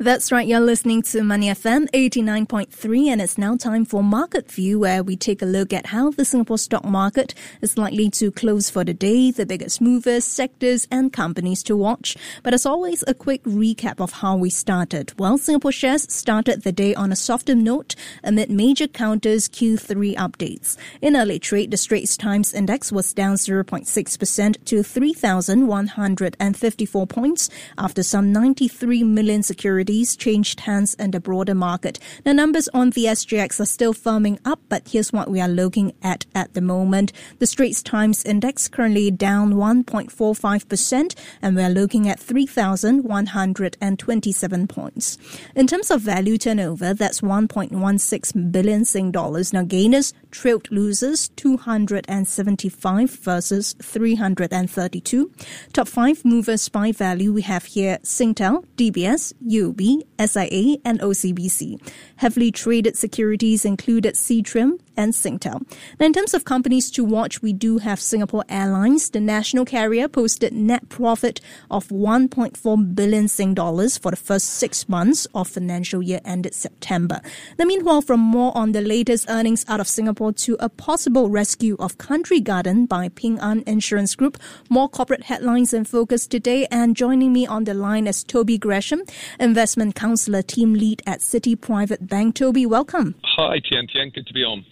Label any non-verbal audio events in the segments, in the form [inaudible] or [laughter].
That's right. You're listening to Money FM 89.3 and it's now time for Market View where we take a look at how the Singapore stock market is likely to close for the day, the biggest movers, sectors and companies to watch. But as always, a quick recap of how we started. Well, Singapore shares started the day on a softer note amid major counters Q3 updates. In early trade, the Straits Times Index was down 0.6% to 3,154 points after some 93 million securities changed hands in the broader market. The numbers on the SGX are still firming up, but here's what we are looking at at the moment. The Straits Times Index currently down 1.45%, and we're looking at 3,127 points. In terms of value turnover, that's 1.16 billion Sing dollars. Now, gainers trailed losers 275 versus 332. Top five movers by value we have here Singtel, DBS, UOB, SIA, and OCBC. Heavily traded securities included Seatrium and Singtel. Now, in terms of companies to watch, we do have Singapore Airlines. The national carrier posted net profit of 1.4 billion Sing dollars for the first six months of financial year ended September. Now, meanwhile, from more on the latest earnings out of Singapore to a possible rescue of Country Garden by Ping An Insurance Group, more corporate headlines and focus today. And joining me on the line is Toby Gresham, investment counselor, team lead at Citi Private Bank. Toby, welcome. Hi, Tian Tian. Good to be on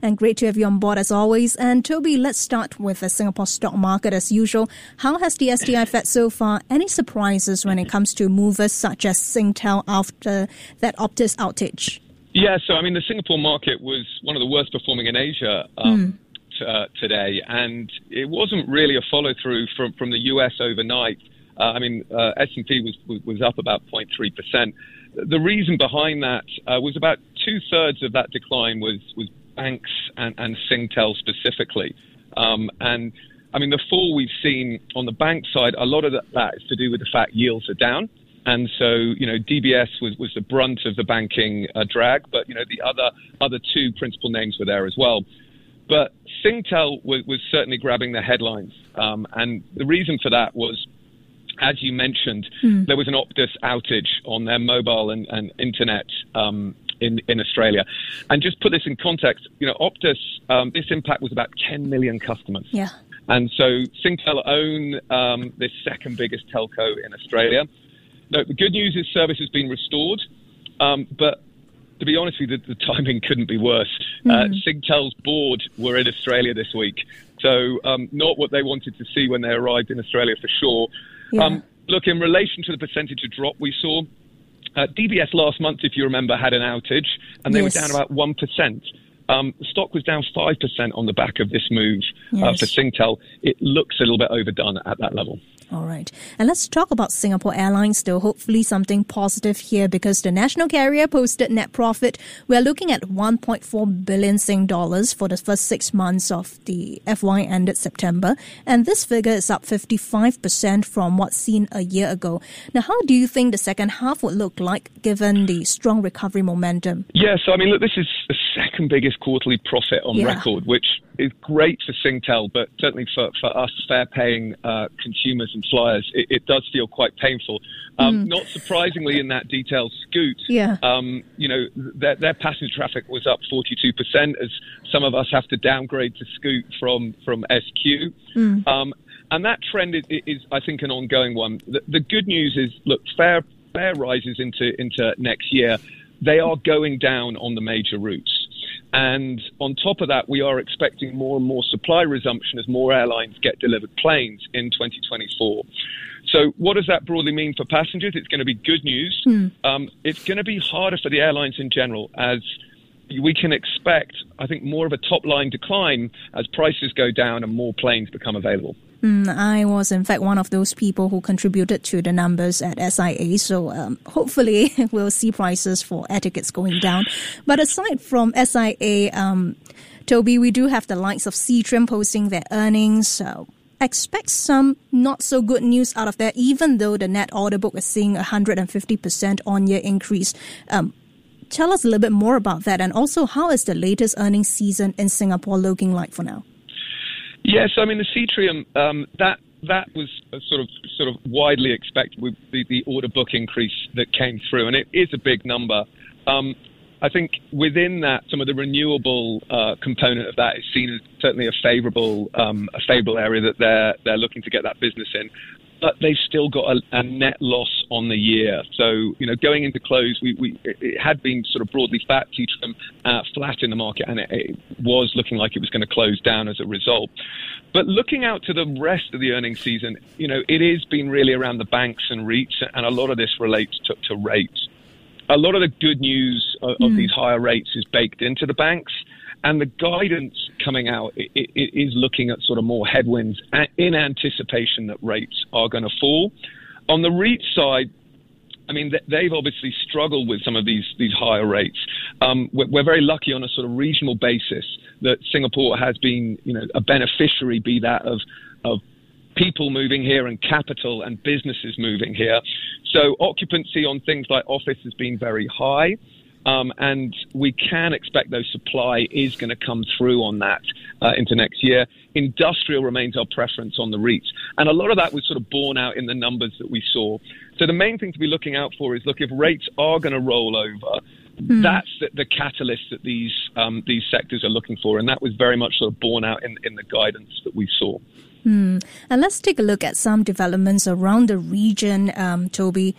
and great to have you on board as always. And Toby, let's start with the Singapore stock market as usual. How has the STI fared so far? Any surprises when it comes to movers such as Singtel after that Optus outage? Yeah, so I mean, the Singapore market was one of the worst performing in Asia. Um, mm. uh, today, and it wasn't really a follow through from, from the US overnight. Uh, I mean, uh, S&P was, was up about 0.3 percent. The reason behind that uh, was about two thirds of that decline was was banks and, and Singtel specifically. Um, and I mean, the fall we've seen on the bank side, a lot of that is to do with the fact yields are down. And so, you know, DBS was, was the brunt of the banking uh, drag, but, you know, the other, other two principal names were there as well. But Singtel was, was certainly grabbing the headlines. Um, and the reason for that was, as you mentioned, mm. there was an Optus outage on their mobile and, and internet um, in, in Australia. And just put this in context, you know, Optus, um, this impact was about 10 million customers. Yeah. And so Singtel own um, this second biggest telco in Australia. No, the good news is service has been restored, um, but to be honest with you, the, the timing [laughs] couldn't be worse. Uh, hmm. Singtel's board were in Australia this week, so um, not what they wanted to see when they arrived in Australia for sure. Yeah. Um, look, in relation to the percentage of drop we saw, uh, DBS last month, if you remember, had an outage, and they yes. were down about one percent. Um, stock was down 5% on the back of this move yes. uh, for Singtel. It looks a little bit overdone at that level. All right. And let's talk about Singapore Airlines, though. Hopefully, something positive here because the national carrier posted net profit. We're looking at 1.4 billion Sing dollars for the first six months of the FY ended September. And this figure is up 55% from what's seen a year ago. Now, how do you think the second half would look like given the strong recovery momentum? Yeah, so I mean, look, this is the second biggest quarterly profit on yeah. record, which is great for Singtel, but certainly for, for us fair paying uh, consumers and flyers, it, it, does feel quite painful. Um, mm. Not surprisingly, in that detail, Scoot, yeah. um, you know, their, their, passenger traffic was up 42%, as some of us have to downgrade to Scoot from, from SQ. Mm. Um, and that trend is, is, I think, an ongoing one. The, the good news is, look, fare, fare rises into, into next year. They are going down on the major routes. And on top of that, we are expecting more and more supply resumption as more airlines get delivered planes in 2024. So, what does that broadly mean for passengers? It's going to be good news. Mm. Um, it's going to be harder for the airlines in general as we can expect, I think, more of a top line decline as prices go down and more planes become available. Mm, I was, in fact, one of those people who contributed to the numbers at SIA. So um, hopefully, [laughs] we'll see prices for air tickets going down. But aside from SIA, um, Toby, we do have the likes of Seatrium posting their earnings. So expect some not so good news out of there, even though the net order book is seeing a 150% on year increase. Um, tell us a little bit more about that, and also how is the latest earnings season in Singapore looking like for now? Yes, I mean the Seatrium um, that that was sort of sort of widely expected with the, the, order book increase that came through, and it is a big number. Um, I think within that, some of the renewable uh, component of that is seen as certainly a favourable um, a favourable area that they're they're looking to get that business in but they've still got a, a, net loss on the year. So, you know, going into close, we, we it had been sort of broadly flat, Seatrium, uh, flat in the market, and it, it, was looking like it was going to close down as a result. But looking out to the rest of the earnings season, you know, it has been really around the banks and REITs, and a lot of this relates to, to rates. A lot of the good news of, mm. of these higher rates is baked into the banks. And the guidance coming out it, it is looking at sort of more headwinds in anticipation that rates are going to fall. On the REIT side, I mean, they've obviously struggled with some of these these higher rates. Um, we're, we're, very lucky on a sort of regional basis that Singapore has been, you know, a beneficiary, be that of of people moving here and capital and businesses moving here. So occupancy on things like office has been very high. Um, and we can expect those supply is going to come through on that uh, into next year. Industrial remains our preference on the REITs. And a lot of that was sort of borne out in the numbers that we saw. So the main thing to be looking out for is look, if rates are going to roll over, mm. that's the, the, catalyst that these, um, these sectors are looking for. And that was very much sort of borne out in, in the guidance that we saw. Hmm. And let's take a look at some developments around the region, um, Toby.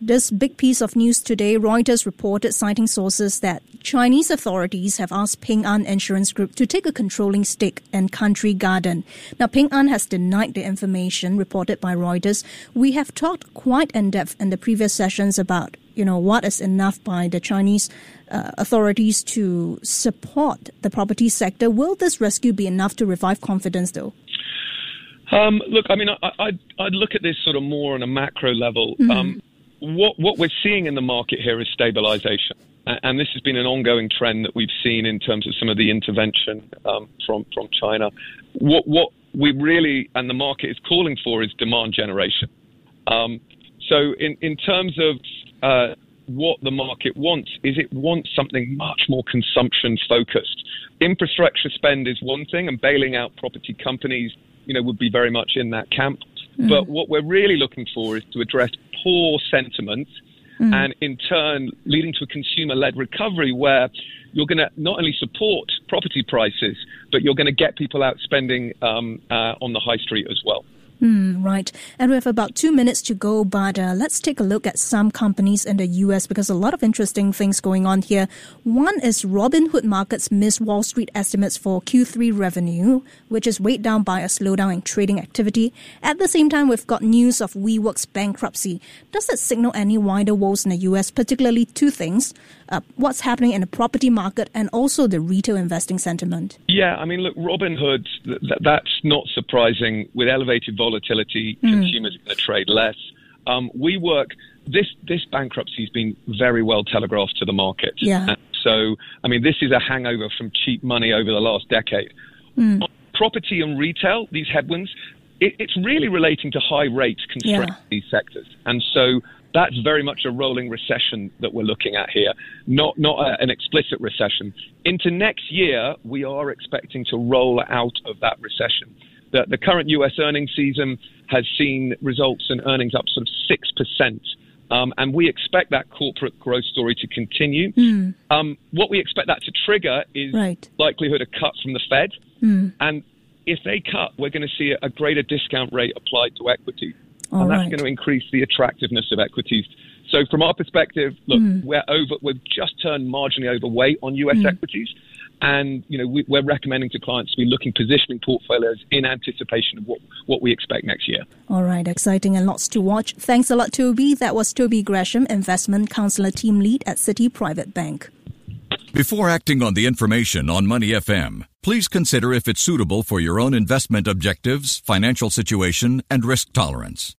This big piece of news today, Reuters reported, citing sources, that Chinese authorities have asked Ping An Insurance Group to take a controlling stake in Country Garden. Now, Ping An has denied the information reported by Reuters. We have talked quite in depth in the previous sessions about, you know, what is enough by the Chinese uh, authorities to support the property sector. Will this rescue be enough to revive confidence, though? Um, look, I mean, I, would I'd look at this sort of more on a macro level. Mm-hmm. Um, what, what we're seeing in the market here is stabilization. And this has been an ongoing trend that we've seen in terms of some of the intervention um, from, from China. What, what we really, and the market is calling for, is demand generation. Um, so, in, in terms of uh, what the market wants, is it wants something much more consumption focused. Infrastructure spend is one thing, and bailing out property companies, you know, would be very much in that camp. Mm. But what we're really looking for is to address poor sentiment mm. and in turn leading to a consumer led recovery where you're going to not only support property prices, but you're going to get people out spending um, uh, on the high street as well. Mm, right. And we have about two minutes to go, but uh, let's take a look at some companies in the US because a lot of interesting things going on here. One is Robinhood Markets missed Wall Street estimates for Q3 revenue, which is weighed down by a slowdown in trading activity. At the same time, we've got news of WeWork's bankruptcy. Does it signal any wider woes in the US, particularly two things? Uh, what's happening in the property market and also the retail investing sentiment? Yeah, I mean, look, Robinhood, th- that's not surprising. With elevated volatility, mm. consumers are going to trade less. Um, WeWork this this bankruptcy has been very well telegraphed to the market. Yeah. And so, I mean, this is a hangover from cheap money over the last decade. Mm. Property and retail, these headwinds, it, it's really relating to high rates constraining yeah. these sectors, and so that's very much a rolling recession that we're looking at here, not not a, an explicit recession. Into next year, we are expecting to roll out of that recession. The, the current U.S. earnings season has seen results and earnings up sort of six percent. Um, and we expect that corporate growth story to continue. Mm. Um, what we expect that to trigger is right. likelihood of cuts from the Fed. Mm. And if they cut, we're going to see a greater discount rate applied to equity. All and that's right. going to increase the attractiveness of equities. So from our perspective, look, mm. we're over, we've just turned marginally overweight on US mm. equities. And, you know, we, are recommending to clients to be looking, positioning portfolios in anticipation of what, what we expect next year. All right, exciting and lots to watch. Thanks a lot, Toby. That was Toby Gresham, Investment Counselor Team Lead at Citi Private Bank. Before acting on the information on Money FM, please consider if it's suitable for your own investment objectives, financial situation, and risk tolerance.